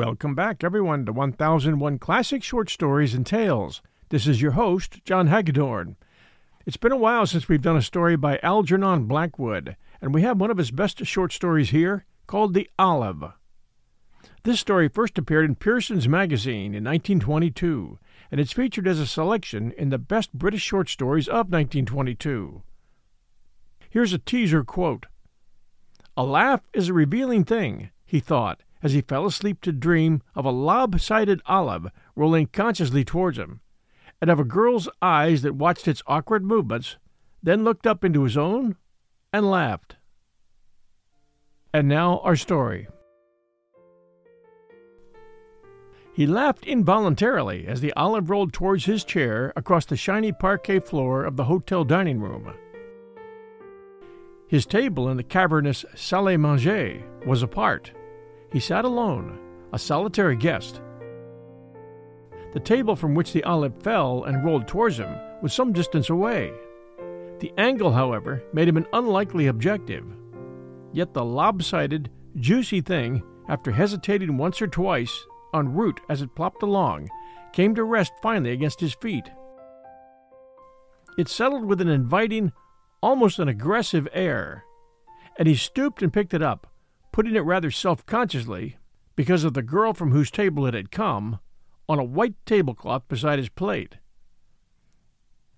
Welcome back, everyone, to 1001 Classic Short Stories and Tales. This is your host, John Hagedorn. It's been a while since we've done a story by Algernon Blackwood, and we have one of his best short stories here called The Olive. This story first appeared in Pearson's Magazine in 1922, and it's featured as a selection in the Best British Short Stories of 1922. Here's a teaser quote A laugh is a revealing thing, he thought as he fell asleep to dream of a lopsided olive rolling consciously towards him, and of a girl's eyes that watched its awkward movements, then looked up into his own and laughed. And now our story. He laughed involuntarily as the olive rolled towards his chair across the shiny parquet floor of the hotel dining room. His table in the cavernous salle à manger was apart he sat alone, a solitary guest. The table from which the olive fell and rolled towards him was some distance away. The angle, however, made him an unlikely objective. Yet the lopsided, juicy thing, after hesitating once or twice en route as it plopped along, came to rest finally against his feet. It settled with an inviting, almost an aggressive air, and he stooped and picked it up, putting it rather self consciously, because of the girl from whose table it had come, on a white tablecloth beside his plate.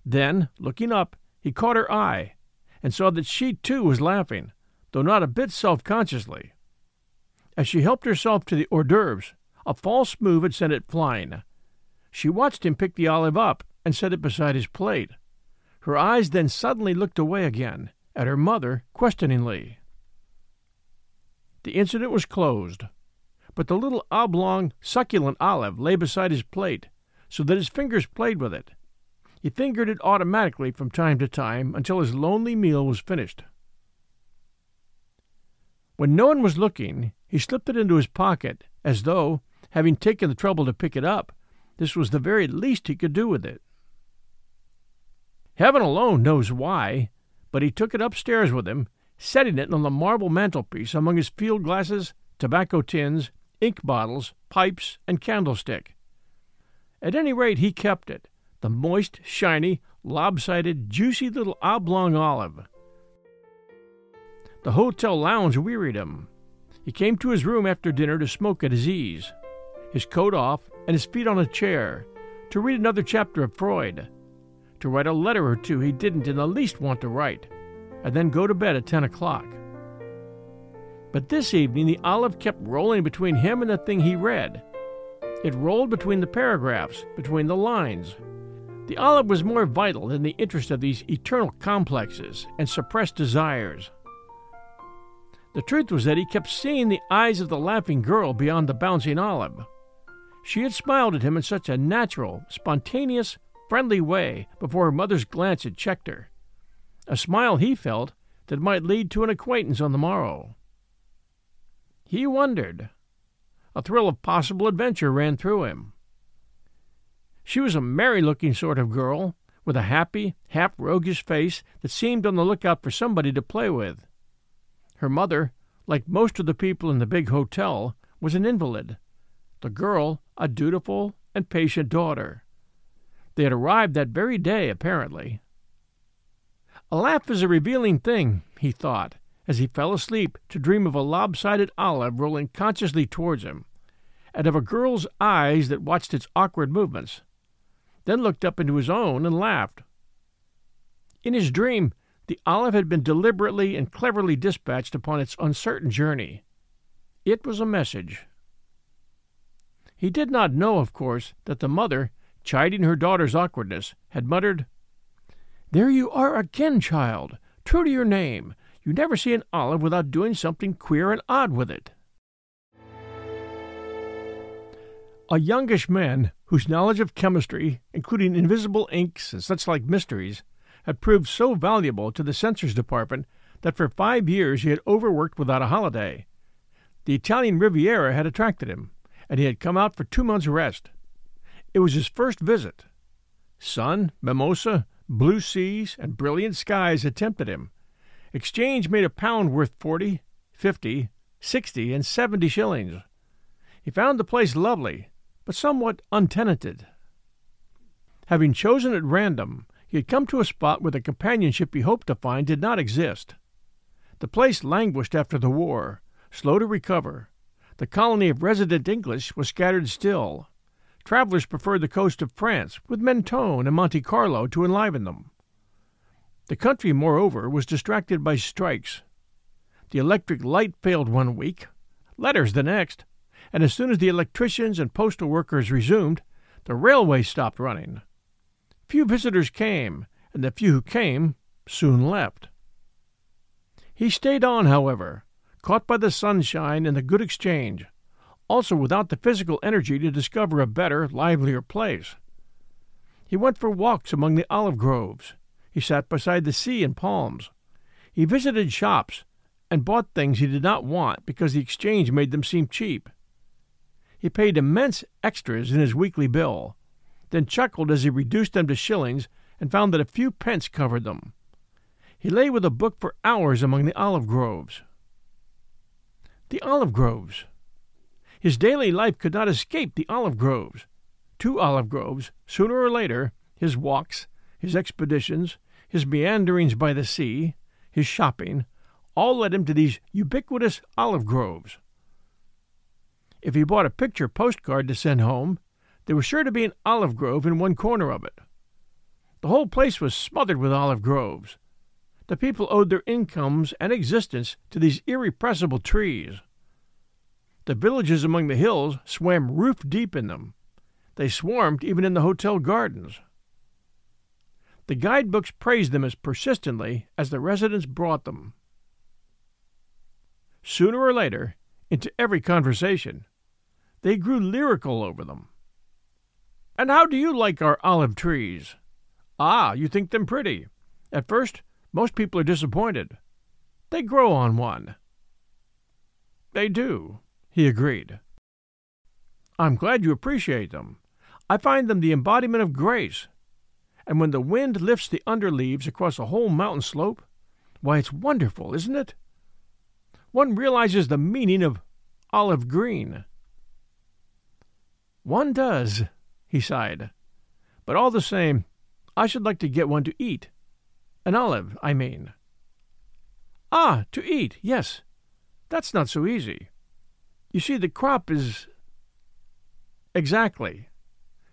Then, looking up, he caught her eye and saw that she too was laughing, though not a bit self consciously. As she helped herself to the hors d'oeuvres, a false move had sent it flying. She watched him pick the olive up and set it beside his plate. Her eyes then suddenly looked away again, at her mother questioningly. The incident was closed, but the little oblong, succulent olive lay beside his plate, so that his fingers played with it. He fingered it automatically from time to time until his lonely meal was finished. When no one was looking, he slipped it into his pocket, as though, having taken the trouble to pick it up, this was the very least he could do with it. Heaven alone knows why, but he took it upstairs with him setting it on the marble mantelpiece among his field glasses, tobacco tins, ink bottles, pipes, and candlestick. At any rate, he kept it, the moist, shiny, lopsided, juicy little oblong olive. The hotel lounge wearied him. He came to his room after dinner to smoke at his ease, his coat off and his feet on a chair, to read another chapter of Freud, to write a letter or two he didn't in the least want to write, and then go to bed at 10 o'clock. But this evening, the olive kept rolling between him and the thing he read. It rolled between the paragraphs, between the lines. The olive was more vital than the interest of these eternal complexes and suppressed desires. The truth was that he kept seeing the eyes of the laughing girl beyond the bouncing olive. She had smiled at him in such a natural, spontaneous, friendly way before her mother's glance had checked her a smile he felt that might lead to an acquaintance on the morrow. He wondered. A thrill of possible adventure ran through him. She was a merry looking sort of girl, with a happy, half roguish face that seemed on the lookout for somebody to play with. Her mother, like most of the people in the big hotel, was an invalid. The girl, a dutiful and patient daughter. They had arrived that very day, apparently, a laugh is a revealing thing, he thought, as he fell asleep to dream of a lopsided olive rolling consciously towards him, and of a girl's eyes that watched its awkward movements, then looked up into his own and laughed. In his dream, the olive had been deliberately and cleverly dispatched upon its uncertain journey. It was a message. He did not know, of course, that the mother, chiding her daughter's awkwardness, had muttered, there you are again, child, true to your name. You never see an olive without doing something queer and odd with it. A youngish man whose knowledge of chemistry, including invisible inks and such like mysteries, had proved so valuable to the censors department that for five years he had overworked without a holiday. The Italian Riviera had attracted him, and he had come out for two months' rest. It was his first visit. Sun, mimosa, Blue seas and brilliant skies tempted him. Exchange made a pound worth forty, fifty, sixty, and seventy shillings. He found the place lovely, but somewhat untenanted. Having chosen at random, he had come to a spot where the companionship he hoped to find did not exist. The place languished after the war, slow to recover. The colony of resident English was scattered still. Travelers preferred the coast of France, with Mentone and Monte Carlo to enliven them. The country, moreover, was distracted by strikes. The electric light failed one week, letters the next, and as soon as the electricians and postal workers resumed, the railway stopped running. Few visitors came, and the few who came soon left. He stayed on, however, caught by the sunshine and the good exchange, also without the physical energy to discover a better, livelier place. He went for walks among the olive groves. He sat beside the sea in palms. He visited shops and bought things he did not want because the exchange made them seem cheap. He paid immense extras in his weekly bill, then chuckled as he reduced them to shillings and found that a few pence covered them. He lay with a book for hours among the olive groves. The olive groves. His daily life could not escape the olive groves. To olive groves, sooner or later, his walks, his expeditions, his meanderings by the sea, his shopping, all led him to these ubiquitous olive groves. If he bought a picture postcard to send home, there was sure to be an olive grove in one corner of it. The whole place was smothered with olive groves. The people owed their incomes and existence to these irrepressible trees. The villages among the hills swam roof deep in them. They swarmed even in the hotel gardens. The guidebooks praised them as persistently as the residents brought them. Sooner or later, into every conversation, they grew lyrical over them. And how do you like our olive trees? Ah, you think them pretty. At first, most people are disappointed. They grow on one. They do, he agreed. I'm glad you appreciate them. I find them the embodiment of grace. And when the wind lifts the under leaves across a whole mountain slope, why, it's wonderful, isn't it? One realizes the meaning of olive green. One does, he sighed. But all the same, I should like to get one to eat. An olive, I mean. Ah, to eat, yes. That's not so easy. You see, the crop is. Exactly,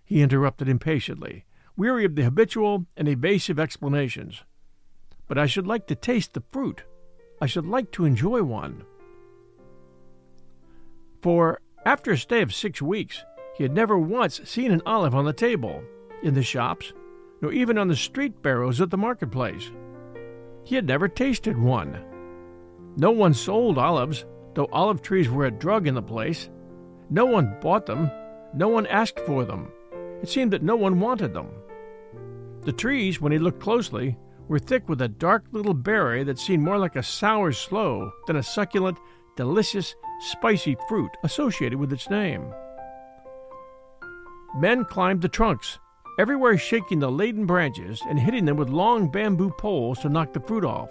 he interrupted impatiently, weary of the habitual and evasive explanations. But I should like to taste the fruit. I should like to enjoy one. For, after a stay of six weeks, he had never once seen an olive on the table, in the shops, nor even on the street barrows at the marketplace. He had never tasted one. No one sold olives, though olive trees were a drug in the place. No one bought them. No one asked for them. It seemed that no one wanted them. The trees, when he looked closely, were thick with a dark little berry that seemed more like a sour sloe than a succulent, delicious, spicy fruit associated with its name. Men climbed the trunks, everywhere shaking the laden branches and hitting them with long bamboo poles to knock the fruit off,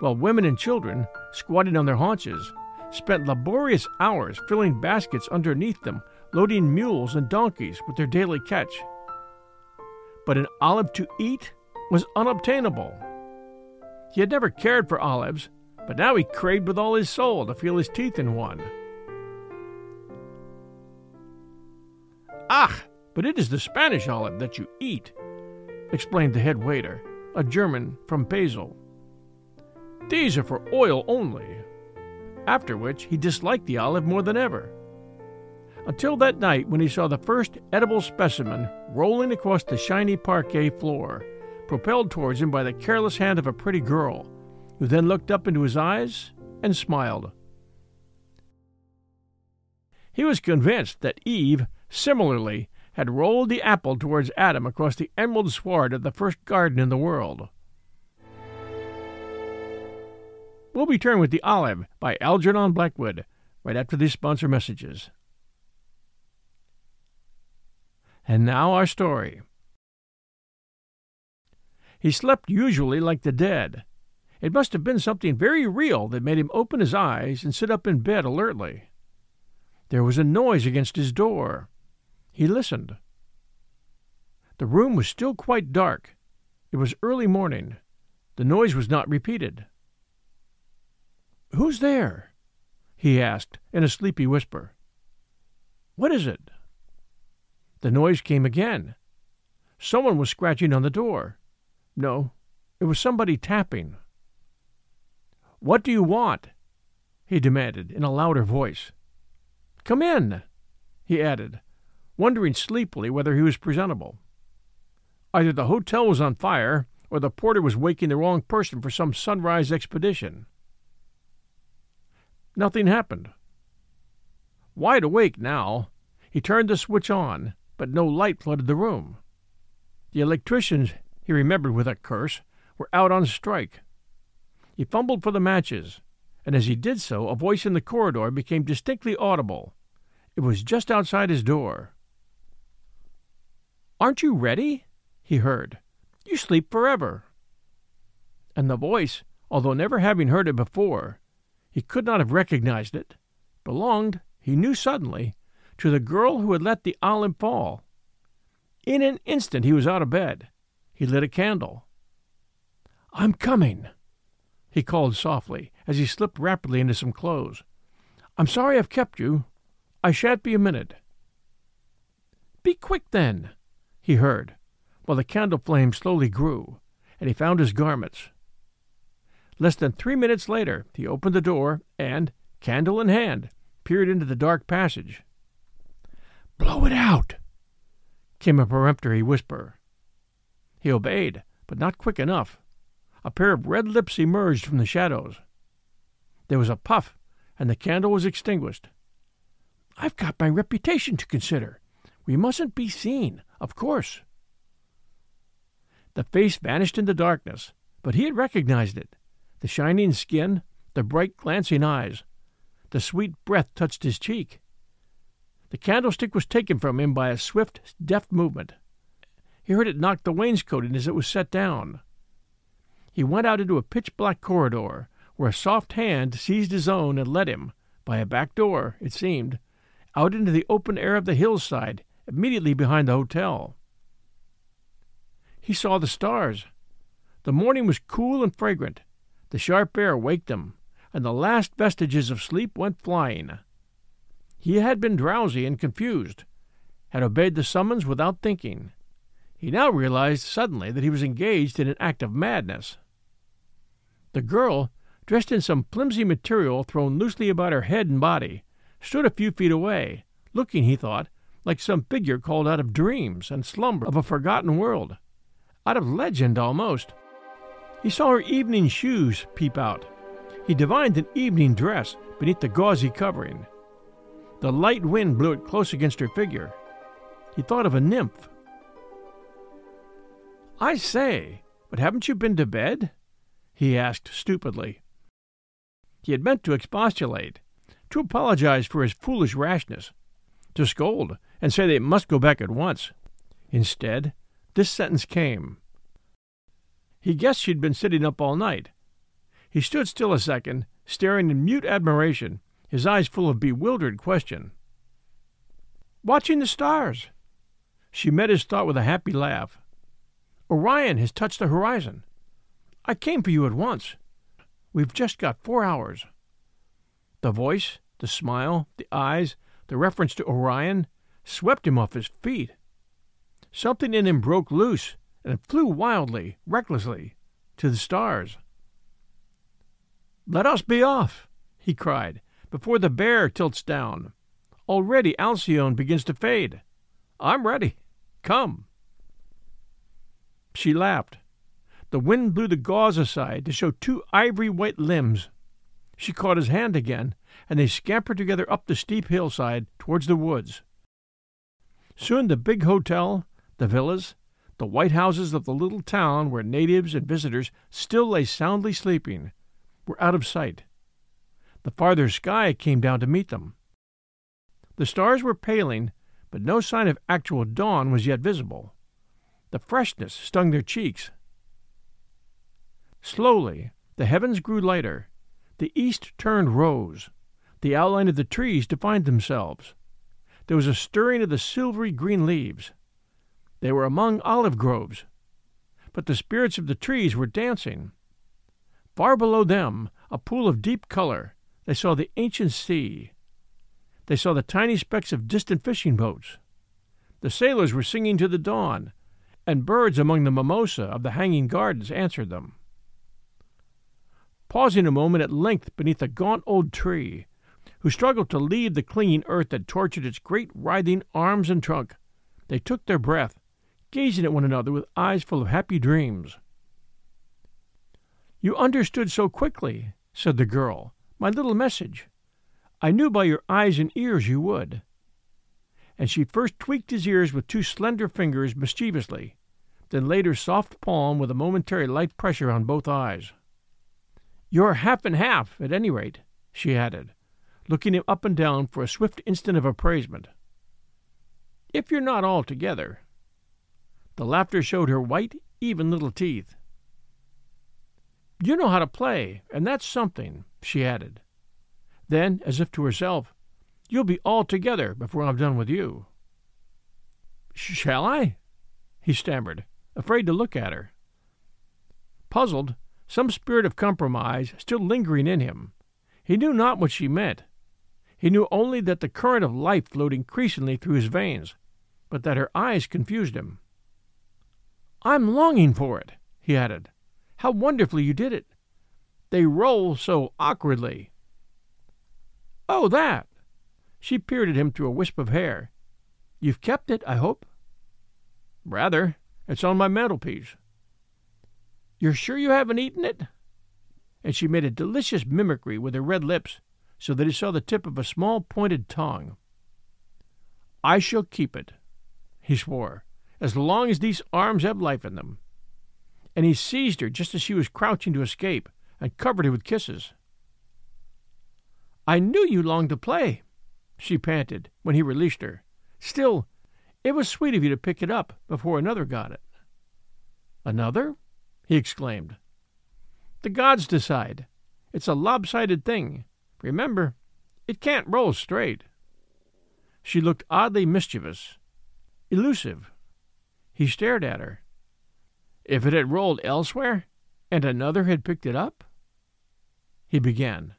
while women and children, squatting on their haunches, spent laborious hours filling baskets underneath them, loading mules and donkeys with their daily catch. But an olive to eat was unobtainable. He had never cared for olives, but now he craved with all his soul to feel his teeth in one. Ah, but it is the Spanish olive that you eat, explained the head waiter, a German from Basel. These are for oil only. After which he disliked the olive more than ever. Until that night when he saw the first edible specimen rolling across the shiny parquet floor propelled towards him by the careless hand of a pretty girl, who then looked up into his eyes and smiled. He was convinced that Eve, similarly, had rolled the apple towards Adam across the emerald sward of the first garden in the world. We'll return with The Olive by Algernon Blackwood right after these sponsor messages. And now our story. He slept usually like the dead. It must have been something very real that made him open his eyes and sit up in bed alertly. There was a noise against his door. He listened. The room was still quite dark. It was early morning. The noise was not repeated. Who's there? he asked in a sleepy whisper. What is it? The noise came again. Someone was scratching on the door. No, it was somebody tapping. What do you want? he demanded in a louder voice. Come in, he added, wondering sleepily whether he was presentable. Either the hotel was on fire, or the porter was waking the wrong person for some sunrise expedition. Nothing happened. Wide awake now, he turned the switch on, but no light flooded the room. The electricians, he remembered with a curse, were out on strike. He fumbled for the matches, and as he did so, a voice in the corridor became distinctly audible. It was just outside his door. Aren't you ready? he heard. You sleep forever. And the voice, although never having heard it before, he could not have recognized it, belonged, he knew suddenly, to the girl who had let the olive fall. In an instant he was out of bed. He lit a candle. I'm coming, he called softly as he slipped rapidly into some clothes. I'm sorry I've kept you. I shan't be a minute. Be quick, then, he heard, while the candle flame slowly grew, and he found his garments. Less than three minutes later, he opened the door and, candle in hand, peered into the dark passage. Blow it out! came a peremptory whisper. He obeyed, but not quick enough. A pair of red lips emerged from the shadows. There was a puff, and the candle was extinguished. I've got my reputation to consider. We mustn't be seen, of course. The face vanished in the darkness, but he had recognized it. The shining skin, the bright glancing eyes. The sweet breath touched his cheek. The candlestick was taken from him by a swift, deft movement. He heard it knock the wainscoting as it was set down. He went out into a pitch black corridor, where a soft hand seized his own and led him, by a back door, it seemed, out into the open air of the hillside immediately behind the hotel. He saw the stars. The morning was cool and fragrant. The sharp air waked him, and the last vestiges of sleep went flying. He had been drowsy and confused, had obeyed the summons without thinking. He now realized suddenly that he was engaged in an act of madness. The girl, dressed in some flimsy material thrown loosely about her head and body, stood a few feet away, looking, he thought, like some figure called out of dreams and slumber of a forgotten world, out of legend almost. He saw her evening shoes peep out. He divined an evening dress beneath the gauzy covering. The light wind blew it close against her figure. He thought of a nymph. I say, but haven't you been to bed? he asked stupidly. He had meant to expostulate, to apologize for his foolish rashness, to scold and say they must go back at once. Instead, this sentence came. He guessed she'd been sitting up all night. He stood still a second, staring in mute admiration his eyes full of bewildered question. Watching the stars. She met his thought with a happy laugh. Orion has touched the horizon. I came for you at once. We've just got four hours. The voice, the smile, the eyes, the reference to Orion swept him off his feet. Something in him broke loose and flew wildly, recklessly, to the stars. Let us be off, he cried, before the bear tilts down. Already Alcyone begins to fade. I'm ready. Come. She laughed. The wind blew the gauze aside to show two ivory white limbs. She caught his hand again, and they scampered together up the steep hillside towards the woods. Soon the big hotel, the villas, the white houses of the little town where natives and visitors still lay soundly sleeping, were out of sight. The farther sky came down to meet them. The stars were paling, but no sign of actual dawn was yet visible. The freshness stung their cheeks. Slowly, the heavens grew lighter. The east turned rose. The outline of the trees defined themselves. There was a stirring of the silvery green leaves. They were among olive groves, but the spirits of the trees were dancing. Far below them, a pool of deep color, they saw the ancient sea. They saw the tiny specks of distant fishing boats. The sailors were singing to the dawn, and birds among the mimosa of the hanging gardens answered them. Pausing a moment at length beneath a gaunt old tree, who struggled to leave the clinging earth that tortured its great writhing arms and trunk, they took their breath, gazing at one another with eyes full of happy dreams. You understood so quickly, said the girl, my little message. I knew by your eyes and ears you would. And she first tweaked his ears with two slender fingers mischievously, then laid her soft palm with a momentary light pressure on both eyes. You're half and half, at any rate, she added, looking him up and down for a swift instant of appraisement. If you're not altogether. The laughter showed her white, even little teeth. You know how to play, and that's something, she added. Then, as if to herself, You'll be all together before I've done with you. Shall I? he stammered, afraid to look at her. Puzzled, some spirit of compromise still lingering in him, he knew not what she meant. He knew only that the current of life flowed increasingly through his veins, but that her eyes confused him. I'm longing for it, he added. How wonderfully you did it! They roll so awkwardly. Oh, that! She peered at him through a wisp of hair. You've kept it, I hope? Rather. It's on my mantelpiece. You're sure you haven't eaten it? And she made a delicious mimicry with her red lips, so that he saw the tip of a small pointed tongue. I shall keep it, he swore, as long as these arms have life in them. And he seized her just as she was crouching to escape, and covered her with kisses. I knew you longed to play, she panted when he released her. Still, it was sweet of you to pick it up before another got it. Another? he exclaimed. The gods decide. It's a lopsided thing. Remember, it can't roll straight. She looked oddly mischievous, elusive. He stared at her. If it had rolled elsewhere, and another had picked it up? He began.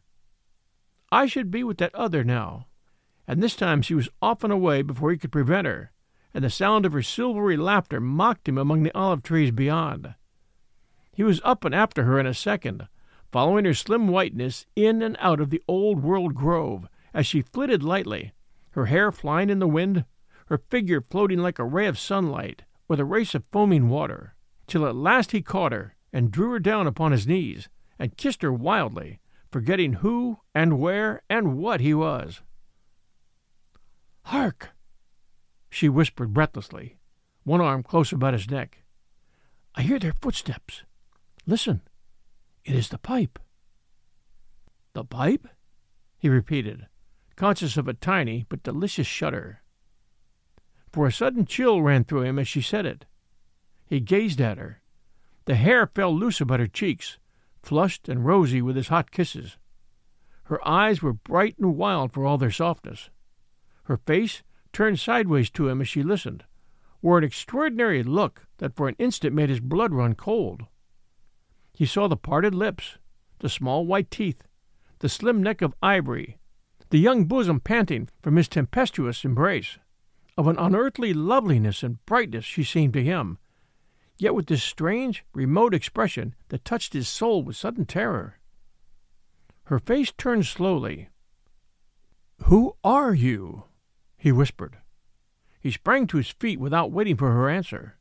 I should be with that other now, and this time she was off and away before he could prevent her, and the sound of her silvery laughter mocked him among the olive trees beyond. He was up and after her in a second, following her slim whiteness in and out of the old world grove as she flitted lightly, her hair flying in the wind, her figure floating like a ray of sunlight or a race of foaming water, till at last he caught her and drew her down upon his knees and kissed her wildly, forgetting who and where and what he was. Hark! she whispered breathlessly, one arm close about his neck. I hear their footsteps. Listen, it is the pipe. The pipe? he repeated, conscious of a tiny but delicious shudder. For a sudden chill ran through him as she said it. He gazed at her. The hair fell loose about her cheeks, flushed and rosy with his hot kisses. Her eyes were bright and wild for all their softness. Her face, turned sideways to him as she listened, wore an extraordinary look that for an instant made his blood run cold. He saw the parted lips, the small white teeth, the slim neck of ivory, the young bosom panting from his tempestuous embrace. Of an unearthly loveliness and brightness she seemed to him, yet with this strange, remote expression that touched his soul with sudden terror. Her face turned slowly. Who are you? he whispered. He sprang to his feet without waiting for her answer.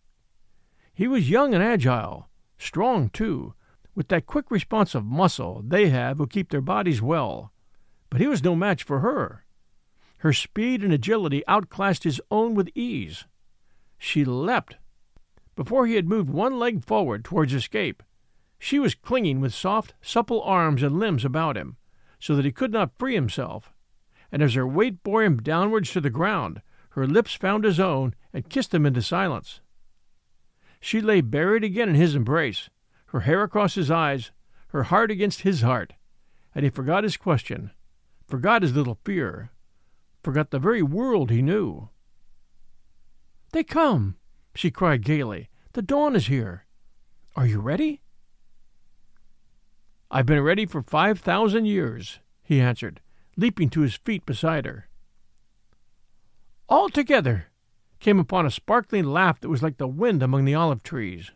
He was young and agile, strong, too, with that quick response of muscle they have who keep their bodies well. But he was no match for her. Her speed and agility outclassed his own with ease. She leapt. Before he had moved one leg forward towards escape, she was clinging with soft, supple arms and limbs about him, so that he could not free himself and as her weight bore him downwards to the ground, her lips found his own and kissed him into silence. She lay buried again in his embrace, her hair across his eyes, her heart against his heart, and he forgot his question, forgot his little fear, forgot the very world he knew. They come, she cried gaily. The dawn is here. Are you ready? I've been ready for five thousand years, he answered, leaping to his feet beside her. All together came upon a sparkling laugh that was like the wind among the olive trees.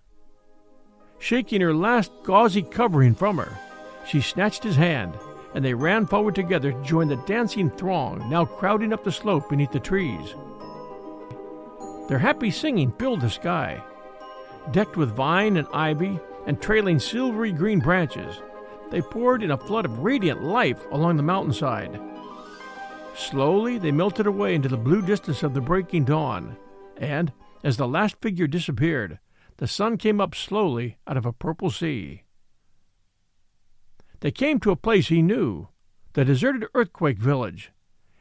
Shaking her last gauzy covering from her, she snatched his hand, and they ran forward together to join the dancing throng now crowding up the slope beneath the trees. Their happy singing filled the sky. Decked with vine and ivy and trailing silvery green branches, they poured in a flood of radiant life along the mountainside. Slowly they melted away into the blue distance of the breaking dawn, and, as the last figure disappeared, the sun came up slowly out of a purple sea. They came to a place he knew, the deserted earthquake village,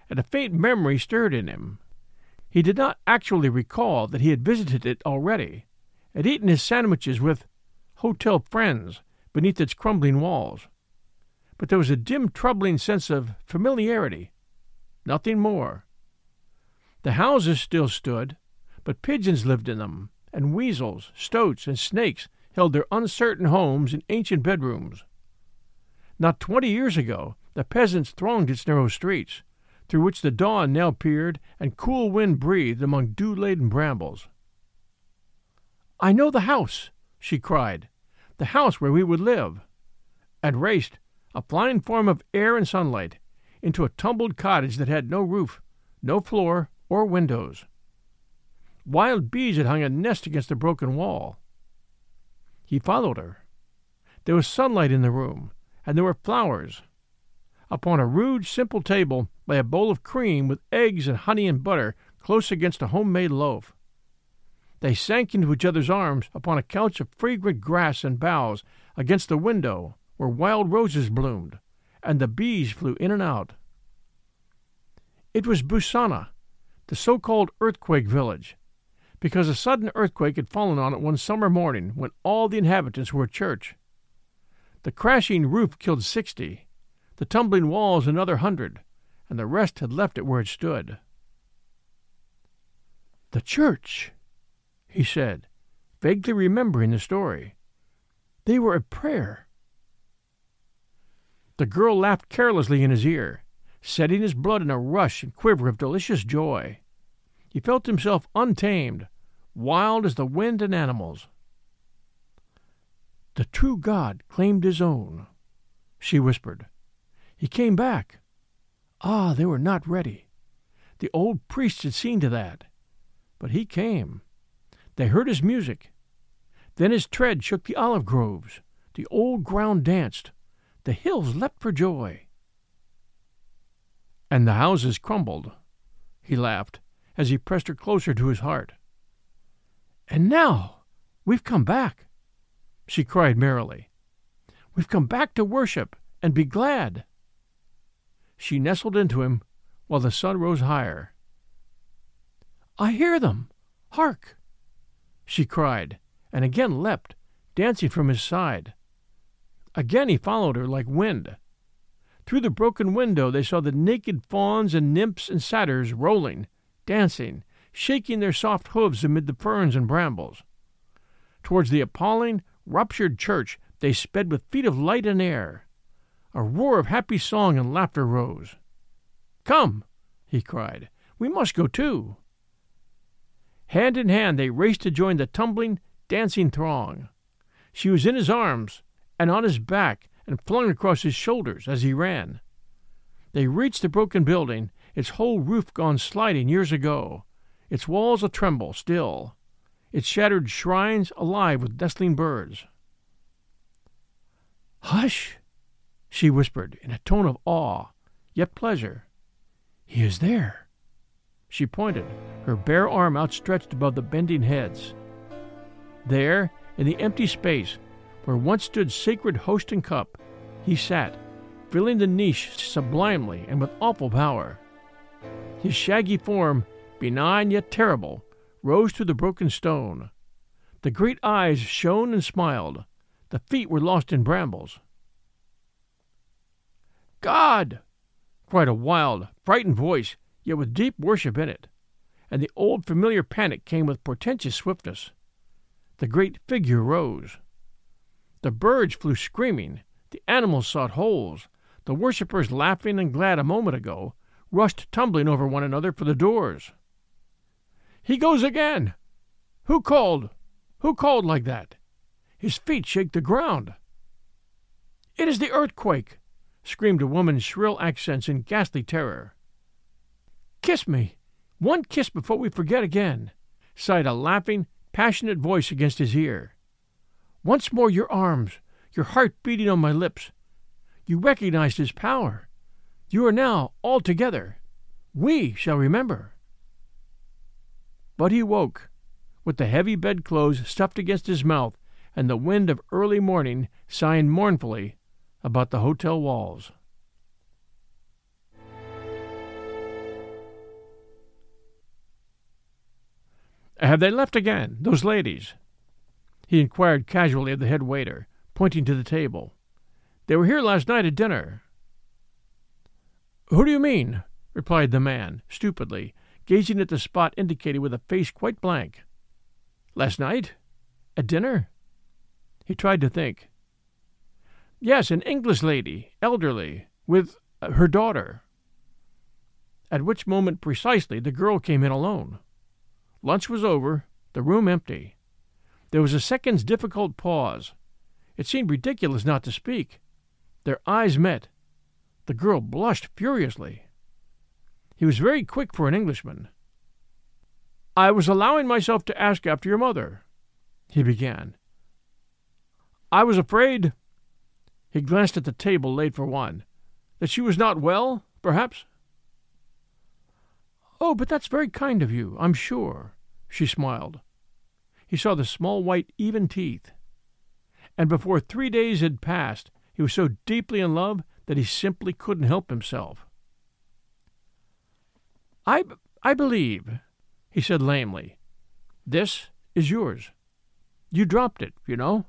and a faint memory stirred in him. He did not actually recall that he had visited it already, had eaten his sandwiches with hotel friends beneath its crumbling walls. But there was a dim, troubling sense of familiarity, nothing more. The houses still stood, but pigeons lived in them, and weasels, stoats, and snakes held their uncertain homes in ancient bedrooms. Not twenty years ago, the peasants thronged its narrow streets, through which the dawn now peered and cool wind breathed among dew laden brambles. I know the house, she cried, the house where we would live, and raced, a flying form of air and sunlight, into a tumbled cottage that had no roof, no floor, or windows. Wild bees had hung a nest against the broken wall. He followed her. There was sunlight in the room, and there were flowers. Upon a rude, simple table lay a bowl of cream with eggs and honey and butter close against a homemade loaf. They sank into each other's arms upon a couch of fragrant grass and boughs against the window where wild roses bloomed, and the bees flew in and out. It was Bussana, the so called earthquake village, because a sudden earthquake had fallen on it one summer morning when all the inhabitants were at church. The crashing roof killed sixty, the tumbling walls another hundred, and the rest had left it where it stood. The church, he said, vaguely remembering the story. They were at prayer. The girl laughed carelessly in his ear, setting his blood in a rush and quiver of delicious joy. He felt himself untamed, wild as the wind and animals. The true God claimed his own, she whispered. He came back. Ah, they were not ready. The old priests had seen to that. But he came. They heard his music. Then his tread shook the olive groves. The old ground danced. The hills leapt for joy. And the houses crumbled. He laughed as he pressed her closer to his heart. And now we've come back she cried merrily. We've come back to worship and be glad. She nestled into him while the sun rose higher. I hear them! Hark! she cried, and again leapt, dancing from his side. Again he followed her like wind. Through the broken window they saw the naked fauns and nymphs and satyrs rolling, dancing, shaking their soft hoofs amid the ferns and brambles. Towards the appalling, ruptured church they sped with feet of light and air. A roar of happy song and laughter rose. Come, he cried, we must go too. Hand in hand they raced to join the tumbling, dancing throng. She was in his arms and on his back and flung across his shoulders as he ran. They reached the broken building, its whole roof gone sliding years ago, its walls a tremble still its shattered shrines alive with nestling birds. Hush! she whispered in a tone of awe, yet pleasure. He is there. She pointed, her bare arm outstretched above the bending heads. There, in the empty space where once stood sacred host and cup, he sat, filling the niche sublimely and with awful power. His shaggy form, benign yet terrible, rose through the broken stone. The great eyes shone and smiled. The feet were lost in brambles. God! cried a wild, frightened voice, yet with deep worship in it, and the old familiar panic came with portentous swiftness. The great figure rose. The birds flew screaming, the animals sought holes, the worshippers, laughing and glad a moment ago, rushed tumbling over one another for the doors. He goes again! Who called? Who called like that? His feet shake the ground. It is the earthquake! screamed a woman's shrill accents in ghastly terror. Kiss me! One kiss before we forget again! sighed a laughing, passionate voice against his ear. Once more your arms, your heart beating on my lips. You recognized his power. You are now all together. We shall remember. But he woke, with the heavy bedclothes stuffed against his mouth and the wind of early morning sighing mournfully about the hotel walls. Have they left again, those ladies? He inquired casually of the head waiter, pointing to the table. They were here last night at dinner. Who do you mean? replied the man, stupidly, gazing at the spot indicated with a face quite blank. Last night? At dinner? He tried to think. Yes, an English lady, elderly, with uh, her daughter. At which moment precisely the girl came in alone. Lunch was over, the room empty. There was a second's difficult pause. It seemed ridiculous not to speak. Their eyes met. The girl blushed furiously. He was very quick for an Englishman. I was allowing myself to ask after your mother, he began. I was afraid. He glanced at the table laid for one. That she was not well, perhaps? Oh, but that's very kind of you, I'm sure, she smiled. He saw the small white, even teeth. And before three days had passed, he was so deeply in love that he simply couldn't help himself. I, I believe, he said lamely, this is yours. You dropped it, you know.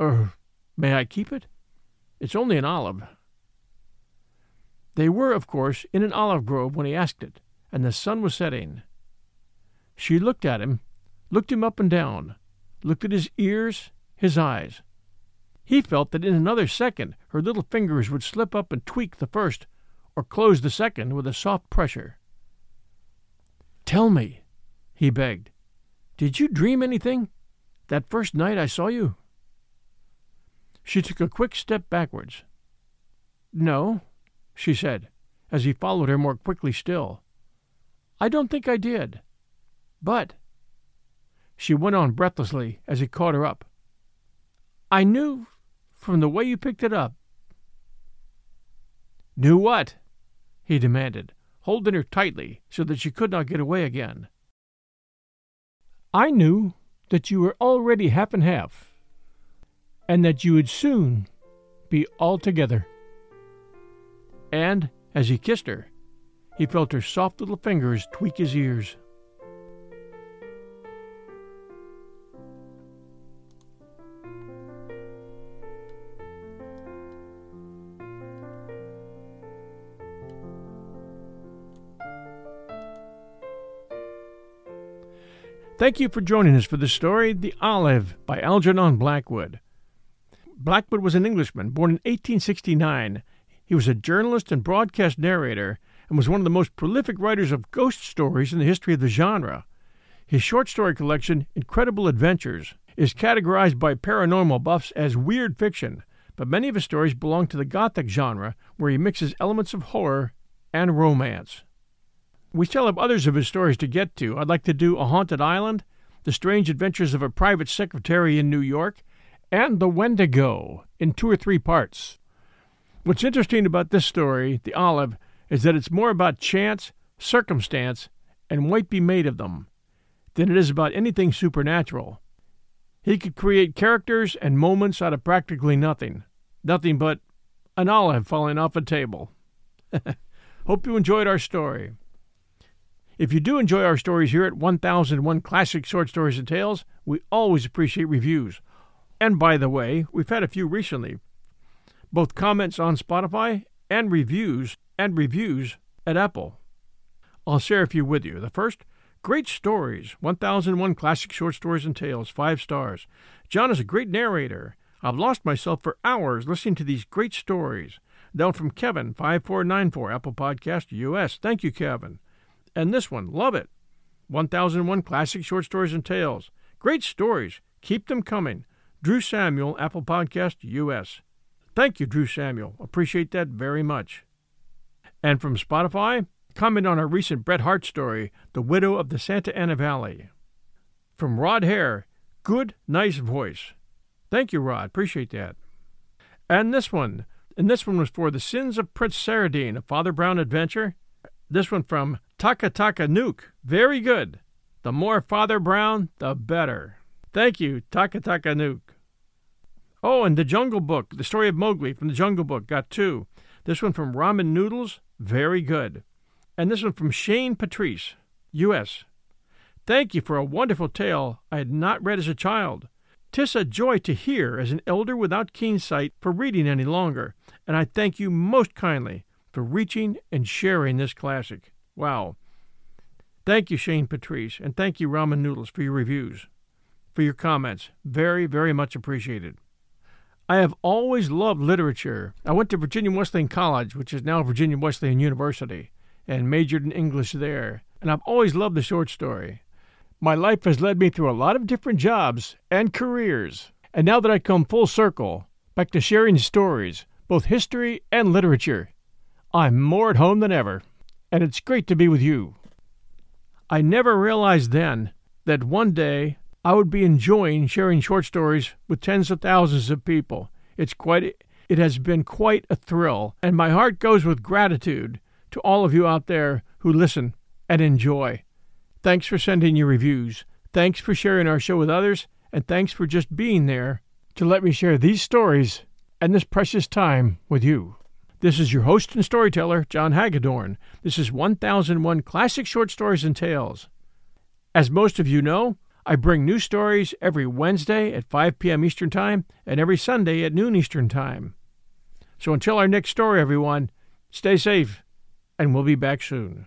Er, may I keep it? It's only an olive. They were, of course, in an olive grove when he asked it, and the sun was setting. She looked at him, looked him up and down, looked at his ears, his eyes. He felt that in another second her little fingers would slip up and tweak the first, or close the second with a soft pressure. Tell me, he begged, did you dream anything that first night I saw you? She took a quick step backwards. No, she said, as he followed her more quickly still. I don't think I did. But, she went on breathlessly as he caught her up, I knew from the way you picked it up. Knew what? he demanded, holding her tightly so that she could not get away again. I knew that you were already half and half, and that you would soon be altogether. And, as he kissed her, he felt her soft little fingers tweak his ears. Thank you for joining us for the story The Olive by Algernon Blackwood. Blackwood was an Englishman born in 1869. He was a journalist and broadcast narrator and was one of the most prolific writers of ghost stories in the history of the genre. His short story collection, Incredible Adventures, is categorized by paranormal buffs as weird fiction, but many of his stories belong to the Gothic genre, where he mixes elements of horror and romance. We still have others of his stories to get to. I'd like to do A Haunted Island, The Strange Adventures of a Private Secretary in New York, and The Wendigo in two or three parts. What's interesting about this story, The Olive, is that it's more about chance, circumstance, and what be made of them than it is about anything supernatural. He could create characters and moments out of practically nothing. Nothing but an olive falling off a table. Hope you enjoyed our story. If you do enjoy our stories here at 1001 Classic Short Stories and Tales, we always appreciate reviews. And by the way, we've had a few recently. Both comments on Spotify and reviews and reviews at Apple. I'll share a few with you. The first, great stories 1001 classic short stories and tales, five stars. John is a great narrator. I've lost myself for hours listening to these great stories. Down from Kevin, 5494, Apple Podcast US. Thank you, Kevin. And this one, love it. 1001 Classic Short Stories and Tales. Great stories. Keep them coming. Drew Samuel, Apple Podcast US. Thank you, Drew Samuel. Appreciate that very much. And from Spotify, comment on our recent Bret Harte story, The Widow of the Santa Ana Valley. From Rod Hare, good, nice voice. Thank you, Rod. Appreciate that. And this one, and this one was for The Sins of Prince Saradine, a Father Brown adventure. This one from Taka Taka Nuke. Very good. The more Father Brown, the better. Thank you, Taka Taka Nuke. Oh, and the Jungle Book, the story of Mowgli from the Jungle Book, got two. This one from Ramen Noodles, very good. And this one from Shane Patrice, U.S. Thank you for a wonderful tale I had not read as a child. Tis a joy to hear as an elder without keen sight for reading any longer, and I thank you most kindly for reaching and sharing this classic. Wow. Thank you, Shane Patrice, and thank you, Ramen Noodles, for your reviews, for your comments. Very, very much appreciated. I have always loved literature. I went to Virginia Wesleyan College, which is now Virginia Wesleyan University, and majored in English there. And I've always loved the short story. My life has led me through a lot of different jobs and careers. And now that I come full circle, back to sharing stories, both history and literature, I'm more at home than ever. And it's great to be with you. I never realized then that one day I would be enjoying sharing short stories with tens of thousands of people. It's quite it has been quite a thrill, and my heart goes with gratitude to all of you out there who listen and enjoy. Thanks for sending your reviews. Thanks for sharing our show with others, and thanks for just being there to let me share these stories and this precious time with you. This is your host and storyteller, John Hagedorn. This is 1001 Classic Short Stories and Tales. As most of you know, I bring new stories every Wednesday at 5 p.m. Eastern Time and every Sunday at noon Eastern Time. So until our next story, everyone, stay safe, and we'll be back soon.